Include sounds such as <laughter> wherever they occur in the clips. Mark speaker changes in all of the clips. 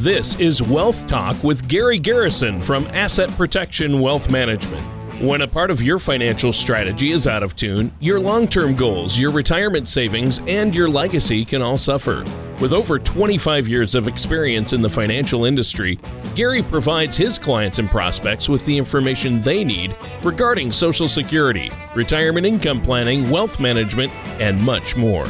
Speaker 1: This is Wealth Talk with Gary Garrison from Asset Protection Wealth Management. When a part of your financial strategy is out of tune, your long term goals, your retirement savings, and your legacy can all suffer. With over 25 years of experience in the financial industry, Gary provides his clients and prospects with the information they need regarding Social Security, retirement income planning, wealth management, and much more.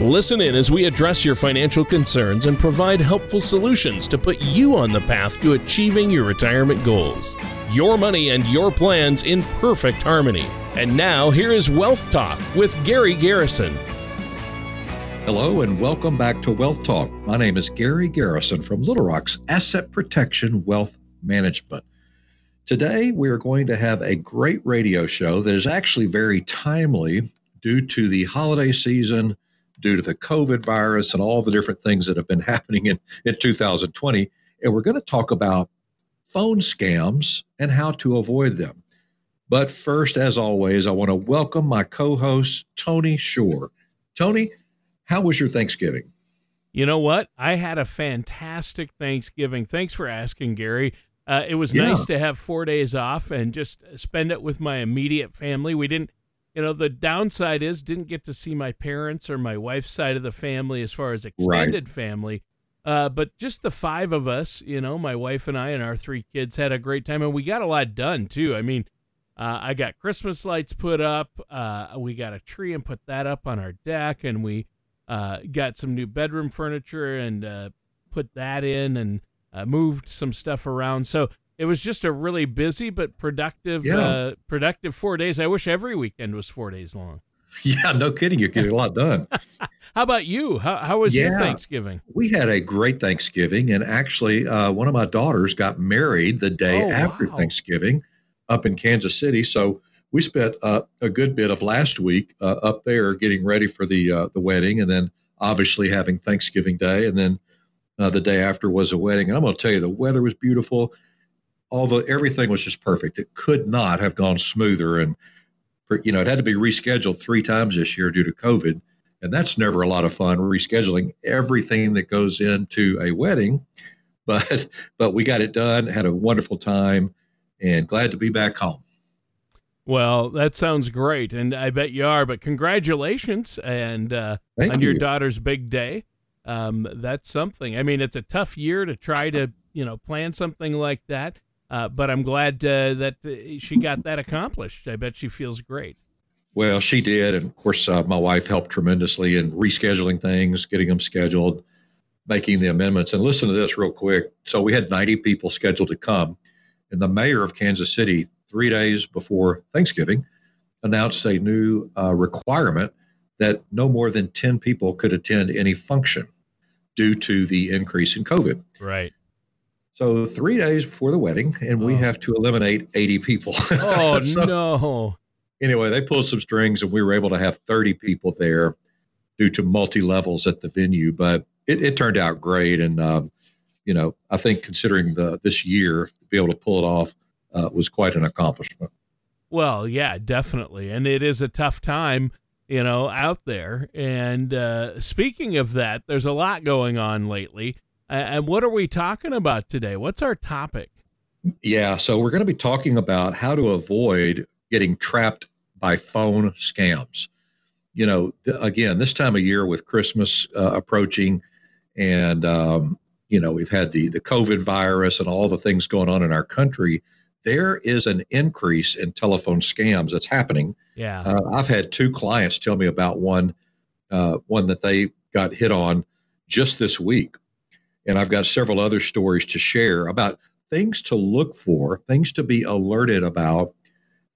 Speaker 1: Listen in as we address your financial concerns and provide helpful solutions to put you on the path to achieving your retirement goals your money and your plans in perfect harmony. And now, here is Wealth Talk with Gary Garrison.
Speaker 2: Hello, and welcome back to Wealth Talk. My name is Gary Garrison from Little Rock's Asset Protection Wealth Management. Today, we are going to have a great radio show that is actually very timely due to the holiday season, due to the COVID virus, and all the different things that have been <laughs> happening in, in 2020. And we're going to talk about phone scams and how to avoid them. But first, as always, I want to welcome my co host, Tony Shore. Tony, how was your Thanksgiving?
Speaker 1: You know what? I had a fantastic Thanksgiving. Thanks for asking, Gary. Uh, it was yeah. nice to have four days off and just spend it with my immediate family. We didn't, you know, the downside is didn't get to see my parents or my wife's side of the family as far as extended right. family. Uh, but just the five of us, you know, my wife and I and our three kids had a great time, and we got a lot done too. I mean, uh, I got Christmas lights put up. Uh, we got a tree and put that up on our deck, and we uh, got some new bedroom furniture and uh, put that in, and uh, moved some stuff around. So it was just a really busy but productive, yeah. productive four days. I wish every weekend was four days long. <laughs>
Speaker 2: Yeah, no kidding. You're getting a lot done. <laughs>
Speaker 1: how about you? How, how was yeah, your Thanksgiving?
Speaker 2: We had a great Thanksgiving. And actually, uh, one of my daughters got married the day oh, after wow. Thanksgiving up in Kansas City. So we spent uh, a good bit of last week uh, up there getting ready for the uh, the wedding, and then obviously having Thanksgiving Day, and then uh, the day after was a wedding. And I'm going to tell you, the weather was beautiful. Although everything was just perfect, it could not have gone smoother. And you know, it had to be rescheduled three times this year due to COVID. And that's never a lot of fun, rescheduling everything that goes into a wedding. <laughs> But but we got it done, had a wonderful time, and glad to be back home.
Speaker 1: Well, that sounds great, and I bet you are. But congratulations, and uh, on you. your daughter's big day. Um, that's something. I mean, it's a tough year to try to you know plan something like that. Uh, but I'm glad uh, that uh, she got that accomplished. I bet she feels great.
Speaker 2: Well, she did, and of course, uh, my wife helped tremendously in rescheduling things, getting them scheduled, making the amendments. And listen to this real quick. So we had 90 people scheduled to come, and the mayor of Kansas City, three days before Thanksgiving, announced a new uh, requirement that no more than 10 people could attend any function due to the increase in COVID.
Speaker 1: Right.
Speaker 2: So three days before the wedding, and oh. we have to eliminate 80 people. <laughs>
Speaker 1: Oh <laughs> so, no!
Speaker 2: Anyway, they pulled some strings, and we were able to have 30 people there due to multi levels at the venue. But it, it turned out great, and um, you know, I think considering the this year to be able to pull it off uh, was quite an accomplishment.
Speaker 1: Well, yeah, definitely, and it is a tough time you know, out there. And uh, speaking of that, there's a lot going on lately. And what are we talking about today? What's our topic?
Speaker 2: Yeah, so we're going to be talking about how to avoid getting trapped by phone scams. You know, th- again, this time of year with Christmas uh, approaching, and um, you know we've had the the COVID virus and all the things going on in our country. There is an increase in telephone scams that's happening.
Speaker 1: Yeah, uh,
Speaker 2: I've had two clients tell me about one, uh, one that they got hit on just this week and I've got several other stories to share about things to look for, things to be alerted about,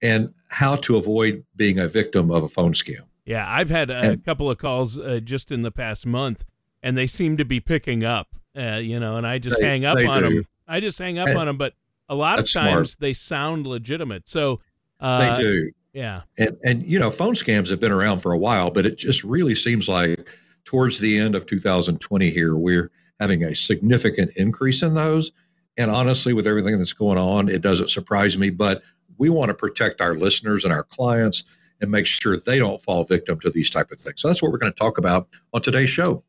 Speaker 2: and how to avoid being a victim of a phone scam.
Speaker 1: Yeah, I've had a and, couple of calls uh, just in the past month, and they seem to be picking up. Uh, you know, and I just they, hang up on do. them. I just hang up and on them, but a lot of times smart. they sound legitimate. So
Speaker 2: uh, they do.
Speaker 1: Yeah,
Speaker 2: and and you know, phone scams have been around for a while, but it just really seems like towards the end of 2020 here, we're having a significant increase in those. And honestly, with everything that's going on, it doesn't surprise me. But we want to protect our listeners and our clients and make sure they don't fall victim to these type of things. So that's what we're going to talk about on today's show.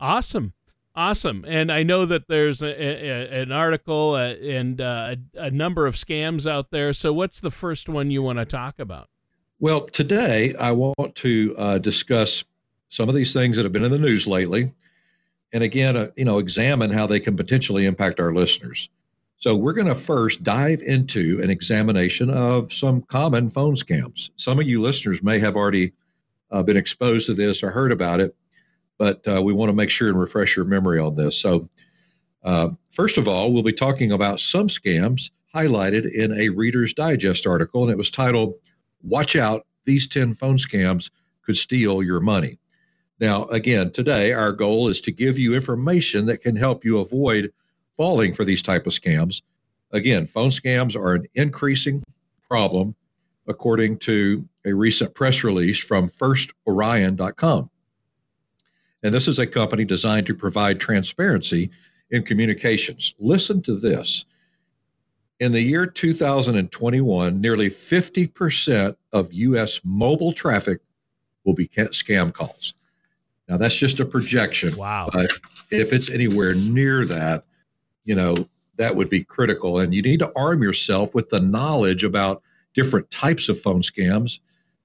Speaker 1: Awesome. Awesome. And I know that there's a, a, an article uh, and uh, a, a number of scams out there. So, what's the first one you want to talk about?
Speaker 2: Well, today I want to uh, discuss some of these things that have been in the news lately, and again, uh, you know, examine how they can potentially impact our listeners. So we're going to first dive into an examination of some common phone scams. Some of you listeners may have already uh, been exposed to this or heard about it, but uh, we want to make sure and refresh your memory on this. So, uh, first of all, we'll be talking about some scams highlighted in a Reader's Digest article, and it was titled, Watch Out, These 10 Phone Scams Could Steal Your Money. Now, again, today our goal is to give you information that can help you avoid falling for these type of scams. Again, phone scams are an increasing problem, according to a recent press release from FirstOrion.com. And this is a company designed to provide transparency in communications. Listen to this. In the year 2021, nearly 50% of U.S. mobile traffic will be scam calls. Now, that's just a projection.
Speaker 1: Wow.
Speaker 2: But if it's anywhere near that, you know, that would be critical. And you need to arm yourself with the knowledge about different types of phone scams.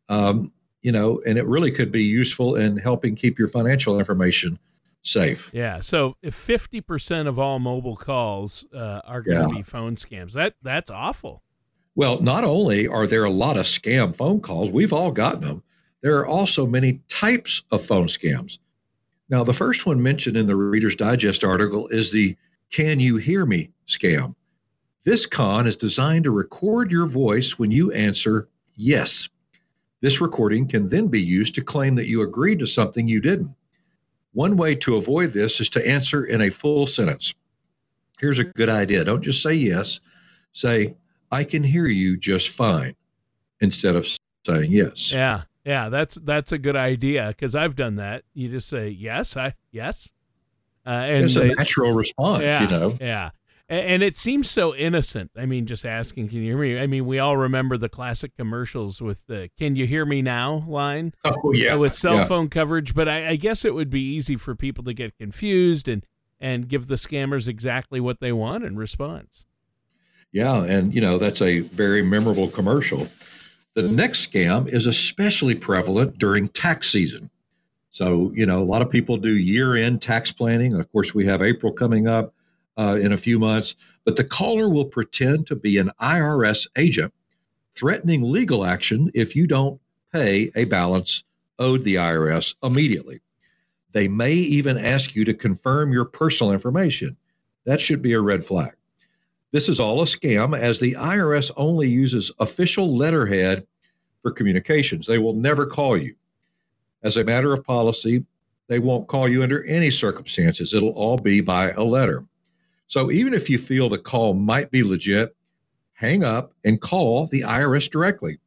Speaker 2: Um, you know, and it really could be useful in helping keep your financial information safe.
Speaker 1: Yeah. So if 50% of all mobile calls uh, are going to yeah. be phone scams, that that's awful.
Speaker 2: Well, not only are there a lot of scam phone calls, we've all gotten them. There are also many types of phone scams. Now, the first one mentioned in the Reader's Digest article is the Can You Hear Me scam. This con is designed to record your voice when you answer yes. This recording can then be used to claim that you agreed to something you didn't. One way to avoid this is to answer in a full sentence. Here's a good idea don't just say yes, say, I can hear you just fine, instead of saying yes.
Speaker 1: Yeah. Yeah, that's that's a good idea because I've done that. You just say yes, I yes,
Speaker 2: uh, and it's a natural response.
Speaker 1: Yeah,
Speaker 2: you know.
Speaker 1: Yeah, and it seems so innocent. I mean, just asking, "Can you hear me?" I mean, we all remember the classic commercials with the "Can you hear me now?" line.
Speaker 2: Oh yeah,
Speaker 1: with cell
Speaker 2: yeah.
Speaker 1: phone coverage. But I, I, guess it would be easy for people to get confused and and give the scammers exactly what they want in response.
Speaker 2: Yeah, and you know that's a very memorable commercial. The next scam is especially prevalent during tax season. So you know, a lot of people do year-end tax planning. Of course, we have April coming up uh, in a few months, but the caller will pretend to be an IRS agent, threatening legal action if you don't pay a balance owed the IRS immediately. They may even ask you to confirm your personal information. That should be a red flag. This is all a scam as the IRS only uses official letterhead for communications. They will never call you. As a matter of policy, they won't call you under any circumstances. It'll all be by a letter. So even if you feel the call might be legit, hang up and call the IRS directly.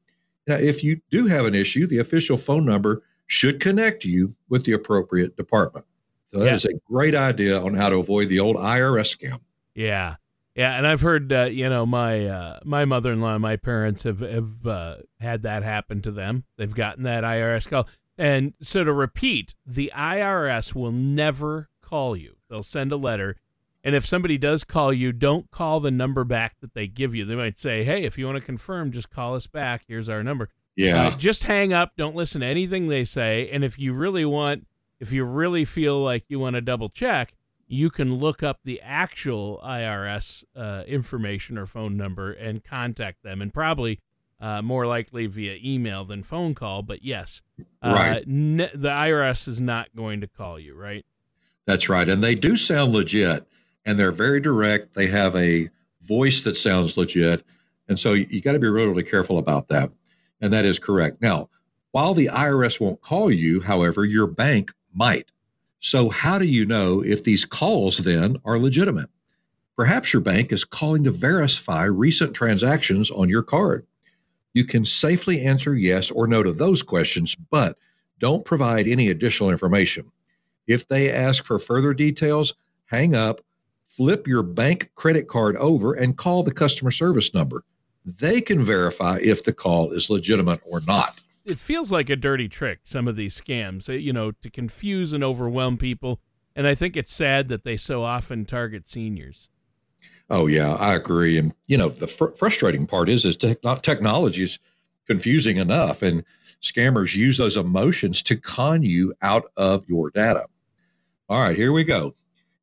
Speaker 2: Now, if you do have an issue, the official phone number should connect you with the appropriate department. So that yeah. is a great idea on how to avoid the old IRS scam.
Speaker 1: Yeah. Yeah, and I've heard uh, you know my uh, my mother-in-law, my parents have have uh, had that happen to them. They've gotten that IRS call, and so to repeat, the IRS will never call you. They'll send a letter and if somebody does call you, don't call the number back that they give you. They might say, "Hey, if you want to confirm, just call us back. Here's our number."
Speaker 2: Yeah.
Speaker 1: Just hang up. Don't listen to anything they say. And if you really want, if you really feel like you want to double check, you can look up the actual IRS uh, information or phone number and contact them, and probably uh, more likely via email than phone call. But yes, uh,
Speaker 2: right.
Speaker 1: N- the IRS is not going to call you, right?
Speaker 2: That's right, and they do sound legit and they're very direct. They have a voice that sounds legit. And so you, you got to be really, really careful about that. And that is correct. Now, while the IRS won't call you, however, your bank might. So, how do you know if these calls then are legitimate? Perhaps your bank is calling to verify recent transactions on your card. You can safely answer yes or no to those questions, but don't provide any additional information. If they ask for further details, hang up flip your bank credit card over and call the customer service number. They can verify if the call is legitimate or not.
Speaker 1: It feels like a dirty trick, some of these scams, uh, you know, to confuse and overwhelm people. and I think it's sad that they so often target seniors.
Speaker 2: Oh yeah, I agree. And you know, the fr- frustrating part is is te- technology is confusing enough, and scammers use those emotions to con you out of your data. All right, here we go.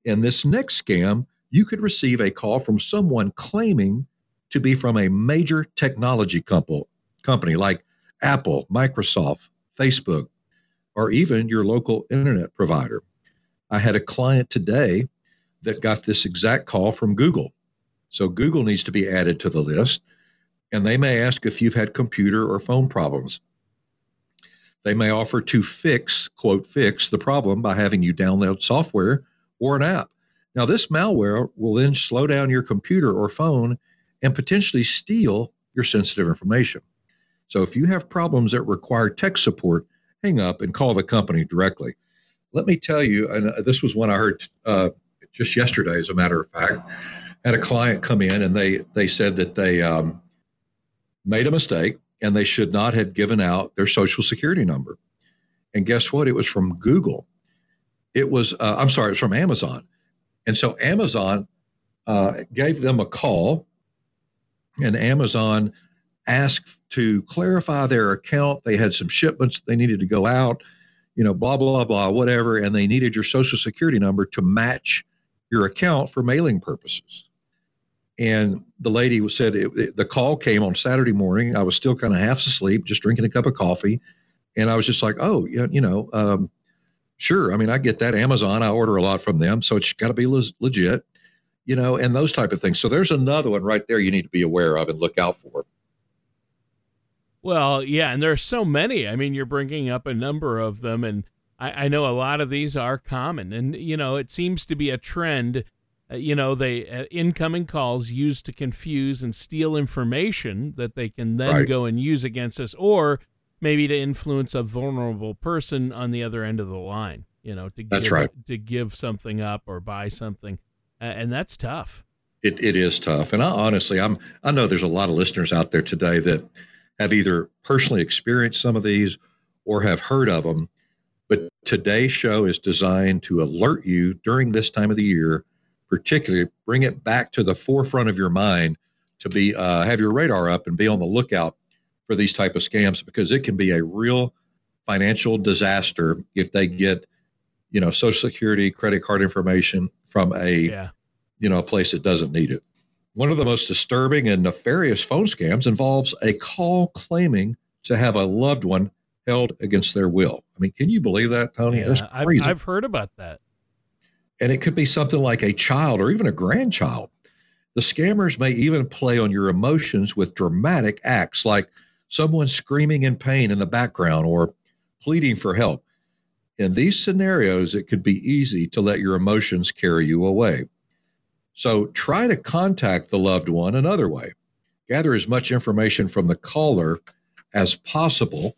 Speaker 2: In this next scam, you could receive a call from someone claiming to be from a major technology company like Apple, Microsoft, Facebook, or even your local internet provider. I had a client today that got this exact call from Google. So Google needs to be added to the list, and they may ask if you've had computer or phone problems. They may offer to fix, quote, fix the problem by having you download software or an app. Now, this malware will then slow down your computer or phone and potentially steal your sensitive information. So, if you have problems that require tech support, hang up and call the company directly. Let me tell you, and this was one I heard uh, just yesterday, as a matter of fact, had a client come in and they they said that they um, made a mistake and they should not have given out their social security number. And guess what? It was from Google. It was uh, I'm sorry, it was from Amazon. And so Amazon uh, gave them a call, and Amazon asked to clarify their account. They had some shipments they needed to go out, you know, blah blah blah, whatever, and they needed your social security number to match your account for mailing purposes. And the lady said it, it, the call came on Saturday morning. I was still kind of half asleep, just drinking a cup of coffee, and I was just like, "Oh, yeah, you know, um, sure. I mean, I get that. Amazon, I order a lot from them, so it's got to be le- legit, you know, and those type of things. So there's another one right there you need to be aware of and look out for.
Speaker 1: Well, yeah, and there are so many. I mean, you're bringing up a number of them, and I, I know a lot of these are common, and you know it seems to be a trend. Uh, you know, they uh, incoming calls used to confuse and steal information that they can then right. go and use against us, or maybe to influence a vulnerable person on the other end of the line. You know, to
Speaker 2: that's
Speaker 1: give,
Speaker 2: right.
Speaker 1: to give something up or buy something, uh, and that's tough.
Speaker 2: It, it is tough, and I, honestly, I'm I know there's a lot of listeners out there today that have either personally experienced some of these or have heard of them but today's show is designed to alert you during this time of the year, particularly bring it back to the forefront of your mind to be uh, have your radar up and be on the lookout for these type of scams because it can be a real financial disaster if they get you know social security credit card information from a yeah. you know a place that doesn't need it one of the most disturbing and nefarious phone scams involves a call claiming to have a loved one held against their will. I mean, can you believe that, Tony?
Speaker 1: Yeah, That's crazy. I've, I've heard about that.
Speaker 2: And it could be something like a child or even a grandchild. The scammers may even play on your emotions with dramatic acts like someone screaming in pain in the background or pleading for help. In these scenarios, it could be easy to let your emotions carry you away. So try to contact the loved one another way. Gather as much information from the caller as possible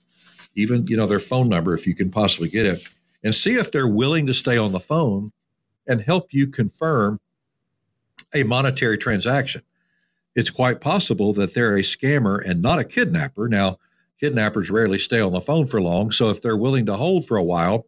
Speaker 2: even you know their phone number if you can possibly get it, and see if they're willing to stay on the phone and help you confirm a monetary transaction. It's quite possible that they're a scammer and not a kidnapper. Now, kidnappers rarely stay on the phone for long, so if they're willing to hold for a while,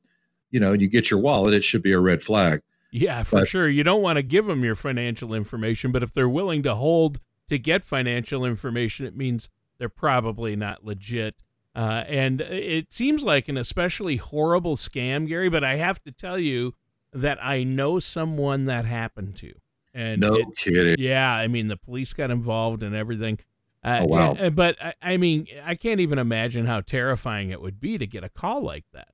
Speaker 2: you know, and you get your wallet, it should be a red flag.
Speaker 1: Yeah, for but, sure. You don't want to give them your financial information, but if they're willing to hold to get financial information, it means they're probably not legit. Uh, and it seems like an especially horrible scam, Gary, but I have to tell you that I know someone that happened to. And
Speaker 2: no
Speaker 1: it,
Speaker 2: kidding.
Speaker 1: Yeah, I mean, the police got involved and everything.
Speaker 2: Uh, oh, wow.
Speaker 1: And, but I, I mean, I can't even imagine how terrifying it would be to get a call like that.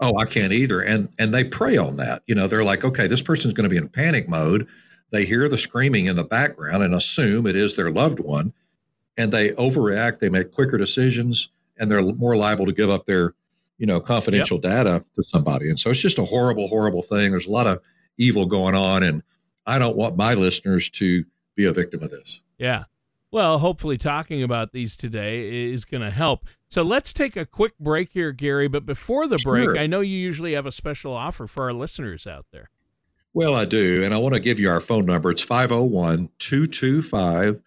Speaker 2: Oh, I can't either. And and they prey on that. You know, they're like, okay, this person's going to be in panic mode. They hear the screaming in the background and assume it is their loved one, and they overreact. They make quicker decisions and they're more liable to give up their you know confidential yep. data to somebody and so it's just a horrible horrible thing there's a lot of evil going on and i don't want my listeners to be a victim of this
Speaker 1: yeah well hopefully talking about these today is going to help so let's take a quick break here gary but before the break sure. i know you usually have a special offer for our listeners out there
Speaker 2: well i do and i want to give you our phone number it's 501 225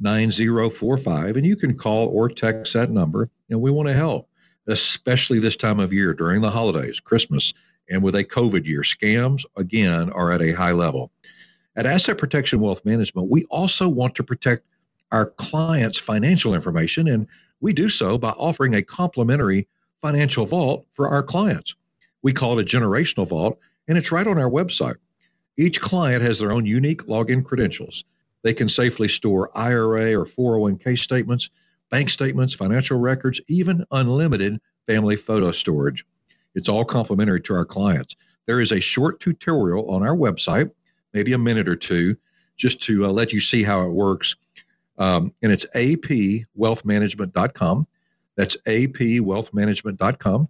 Speaker 2: 9045 and you can call or text that number and we want to help especially this time of year during the holidays christmas and with a COVID year. Scams, again, are at a high level. At Asset Protection Wealth Management, we also want to protect our clients' financial information, and we do so by offering a complimentary financial vault for our clients. We call it a generational vault, and it's right on our website. Each client has their own unique login credentials. They can safely store IRA or 401k statements, bank statements, financial records, even unlimited family photo storage. It's all complimentary to our clients. There is a short tutorial on our website, maybe a minute or two, just to uh, let you see how it works. Um, and it's apwealthmanagement.com. That's apwealthmanagement.com.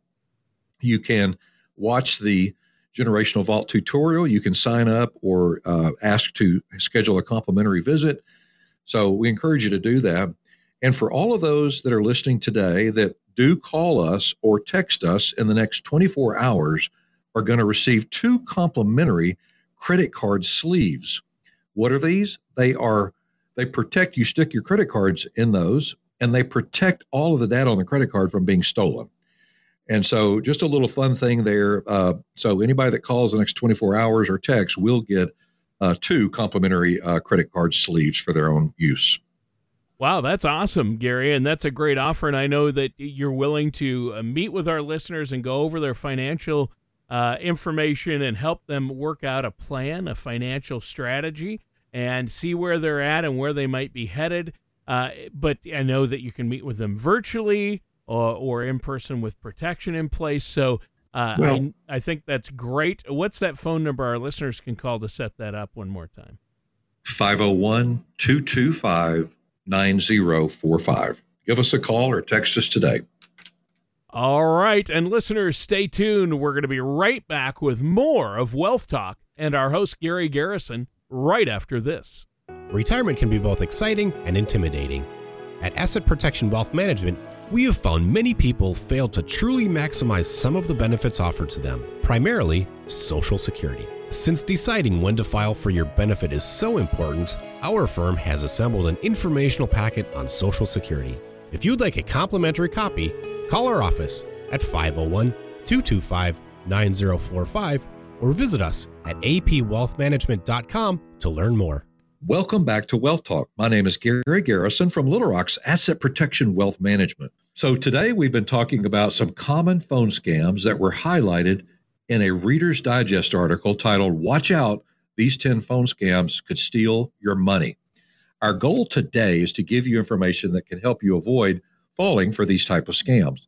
Speaker 2: You can watch the Generational Vault tutorial. You can sign up or uh, ask to schedule a complimentary visit. So we encourage you to do that. And for all of those that are listening today that do call us or text us in the next 24 hours, are going to receive two complimentary credit card sleeves. What are these? They are they protect you stick your credit cards in those and they protect all of the data on the credit card from being stolen. And so, just a little fun thing there. Uh, so, anybody that calls the next 24 hours or text will get uh, two complimentary uh, credit card sleeves for their own use.
Speaker 1: Wow, that's awesome, Gary. And that's a great offer. And I know that you're willing to uh, meet with our listeners and go over their financial uh, information and help them work out a plan, a financial strategy, and see where they're at and where they might be headed. Uh, but I know that you can meet with them virtually or, or in person with protection in place. So uh, well, I, I think that's great. What's that phone number our listeners can call to set that up one more time?
Speaker 2: 501 225 9045. Give us a call or text us today.
Speaker 1: All right. And listeners, stay tuned. We're going to be right back with more of Wealth Talk and our host, Gary Garrison, right after this.
Speaker 3: Retirement can be both exciting and intimidating. At Asset Protection Wealth Management, we have found many people fail to truly maximize some of the benefits offered to them, primarily Social Security. Since deciding when to file for your benefit is so important, our firm has assembled an informational packet on Social Security. If you'd like a complimentary copy, call our office at 501 225 9045 or visit us at apwealthmanagement.com to learn more.
Speaker 2: Welcome back to Wealth Talk. My name is Gary Garrison from Little Rock's Asset Protection Wealth Management. So, today we've been talking about some common phone scams that were highlighted in a Reader's Digest article titled Watch Out, These 10 Phone Scams Could Steal Your Money. Our goal today is to give you information that can help you avoid falling for these type of scams.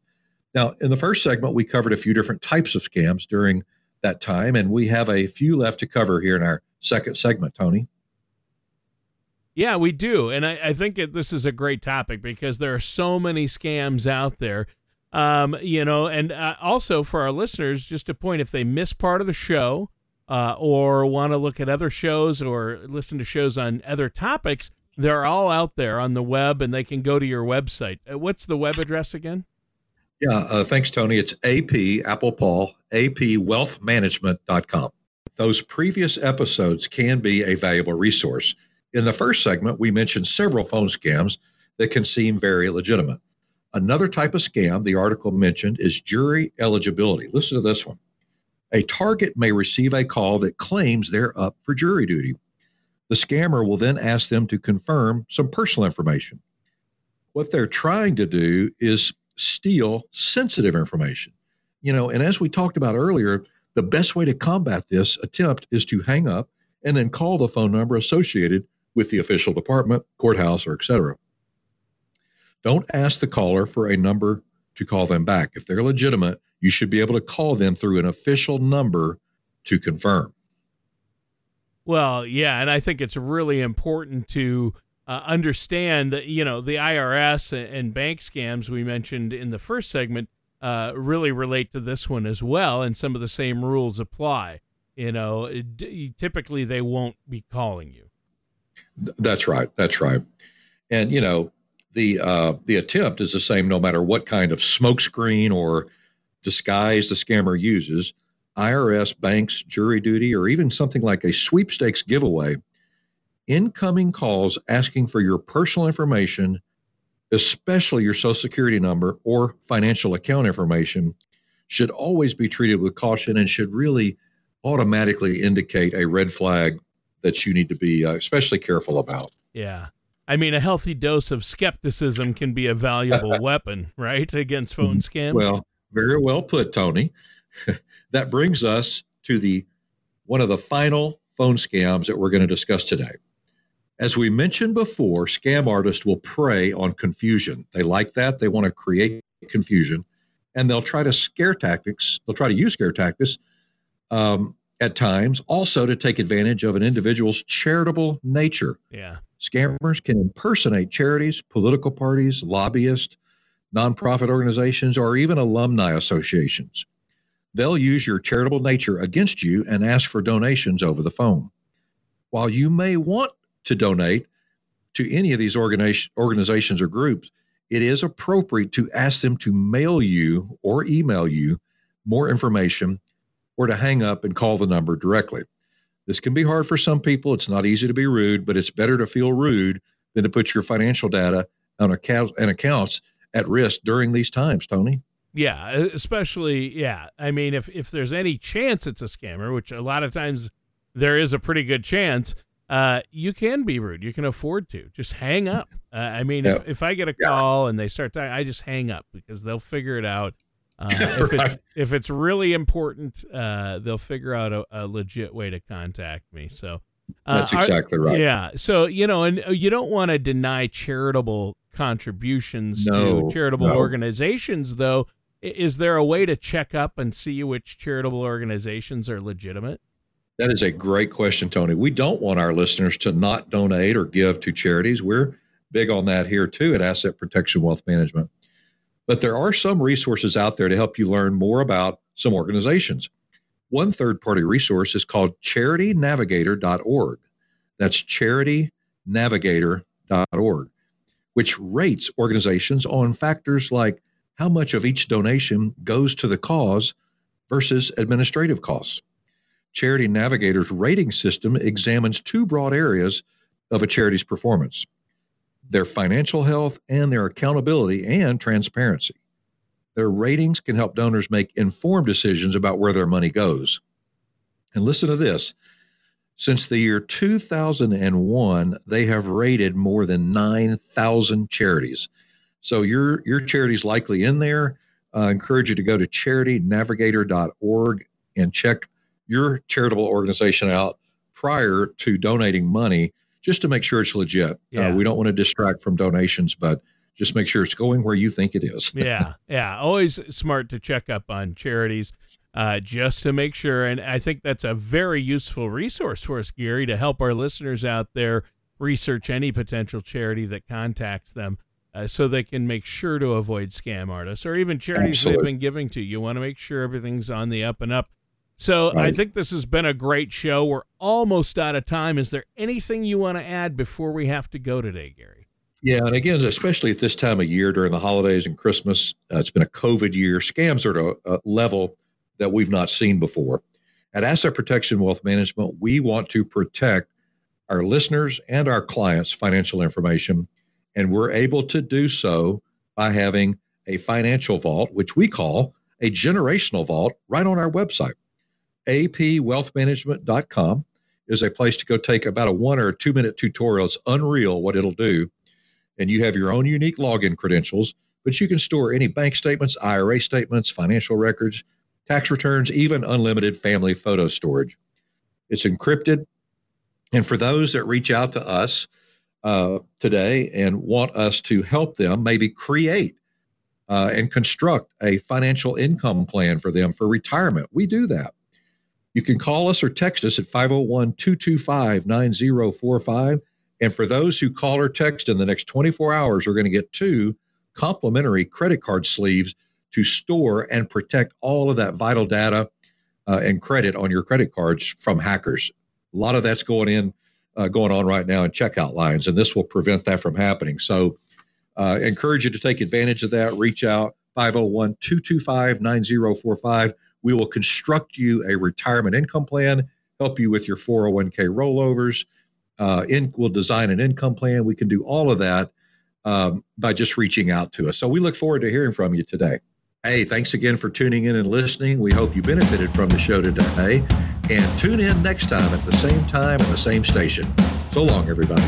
Speaker 2: Now, in the first segment, we covered a few different types of scams during that time, and we have a few left to cover here in our second segment, Tony.
Speaker 1: Yeah, we do. And I, I think that this is a great topic because there are so many scams out there. Um, you know, and uh, also for our listeners, just a point if they miss part of the show uh, or want to look at other shows or listen to shows on other topics, they're all out there on the web and they can go to your website. Uh, what's the web address again?
Speaker 2: Yeah, uh, thanks, Tony. It's AP, Apple Paul, apwealthmanagement.com. Those previous episodes can be a valuable resource. In the first segment, we mentioned several phone scams that can seem very legitimate. Another type of scam the article mentioned is jury eligibility. Listen to this one. A target may receive a call that claims they're up for jury duty. The scammer will then ask them to confirm some personal information. What they're trying to do is steal sensitive information. You know, and as we talked about earlier, the best way to combat this attempt is to hang up and then call the phone number associated with the official department, courthouse, or etc. Don't ask the caller for a number to call them back. If they're legitimate, you should be able to call them through an official number to confirm.
Speaker 1: Well, yeah, and I think it's really important to uh, understand that you know the IRS and bank scams we mentioned in the first segment uh, really relate to this one as well, and some of the same rules apply. You know, typically they won't be calling you.
Speaker 2: That's right. That's right. And you know, the uh, the attempt is the same no matter what kind of smokescreen or disguise the scammer uses. IRS, banks, jury duty, or even something like a sweepstakes giveaway. Incoming calls asking for your personal information, especially your social security number or financial account information, should always be treated with caution and should really automatically indicate a red flag that you need to be uh, especially careful about.
Speaker 1: Yeah. I mean, a healthy dose of skepticism can be a valuable <laughs> weapon, right, against phone scams.
Speaker 2: Well, very well put, Tony. <laughs> that brings us to the one of the final phone scams that we're going to discuss today. As we mentioned before, scam artists will prey on confusion. They like that. They want to create confusion, and they'll try to scare tactics. They'll try to use scare tactics um, at times, also to take advantage of an individual's charitable nature.
Speaker 1: Yeah.
Speaker 2: Scammers can impersonate charities, political parties, lobbyists, nonprofit organizations, or even alumni associations. They'll use your charitable nature against you and ask for donations over the phone. While you may want to donate to any of these organizations or groups, it is appropriate to ask them to mail you or email you more information or to hang up and call the number directly. This can be hard for some people. It's not easy to be rude, but it's better to feel rude than to put your financial data on account and accounts at risk during these times, Tony.
Speaker 1: Yeah, especially yeah. I mean, if if there's any chance it's a scammer, which a lot of times there is a pretty good chance, uh, you can be rude. You can afford to just hang up. Uh, I mean, yeah. if, if I get a call yeah. and they start talking, I just hang up because they'll figure it out. Uh, <laughs> if right. it's if it's really important, uh, they'll figure out a, a, legit way to contact me. So
Speaker 2: uh, that's exactly right.
Speaker 1: Yeah. So you know, and uh, you don't want to deny charitable contributions no, to charitable no. organizations, though. Is there a way to check up and see which charitable organizations are legitimate?
Speaker 2: That is a great question, Tony. We don't want our listeners to not donate or give to charities. We're big on that here too at Asset Protection Wealth Management. But there are some resources out there to help you learn more about some organizations. One third party resource is called charitynavigator.org. That's charitynavigator.org, which rates organizations on factors like how much of each donation goes to the cause versus administrative costs. Charity Navigator's rating system examines two broad areas of a charity's performance their financial health and their accountability and transparency. Their ratings can help donors make informed decisions about where their money goes. And listen to this since the year 2001, they have rated more than 9,000 charities. So your, your charity's likely in there. I uh, encourage you to go to charitynavigator.org and check your charitable organization out prior to donating money just to make sure it's legit. Uh, yeah. Uh, we don't want to distract from donations, but just make sure it's going where you think it is. <laughs>
Speaker 1: yeah, yeah. Always smart to check up on charities uh, just to make sure. And I think that's a very useful resource for us, Gary, to help our listeners out there research any potential charity that contacts them. Uh, so they can make sure to avoid scam artists or even charities Absolutely. they've been giving to. You want to make sure everything's on the up and up. So right. I think this has been a great show. We're almost out of time. Is there anything you want to add before we have to go today, Gary?
Speaker 2: Yeah, and again, especially at this time of year during the holidays and Christmas, uh, it's been a COVID year. Scams are at a, a level that we've not seen before. At Asset Protection Wealth Management, we want to protect our listeners and our clients' financial information, and we're able to do so by having a financial vault, which we call a generational vault, right on our website apwealthmanagement.com is a place to go take about a one or two minute tutorial. It's unreal what it'll do. And you have your own unique login credentials, but you can store any bank statements, IRA statements, financial records, tax returns, even unlimited family photo storage. It's encrypted. And for those that reach out to us uh, today and want us to help them maybe create uh, and construct a financial income plan for them for retirement, we do that. You can call us or text us at 501 225 9045. And for those who call or text in the next 24 hours, we're going to get two complimentary credit card sleeves to store and protect all of that vital data uh, and credit on your credit cards from hackers. A lot of that's going in, uh, going on right now in checkout lines, and this will prevent that from happening. So, uh, encourage you to take advantage of that. Reach out 501 225 9045. We will construct you a retirement income plan, help you with your 401k rollovers. Uh, in, we'll design an income plan. We can do all of that um, by just reaching out to us. So we look forward to hearing from you today. Hey, thanks again for tuning in and listening. We hope you benefited from the show today. And tune in next time at the same time and the same station. So long, everybody.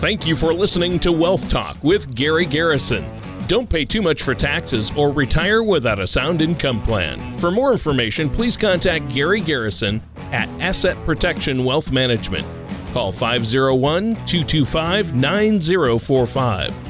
Speaker 4: Thank you for listening to Wealth Talk with Gary Garrison. Don't pay too much for taxes or retire without a sound income plan. For more information, please contact Gary Garrison at Asset Protection Wealth Management. Call 501 225 9045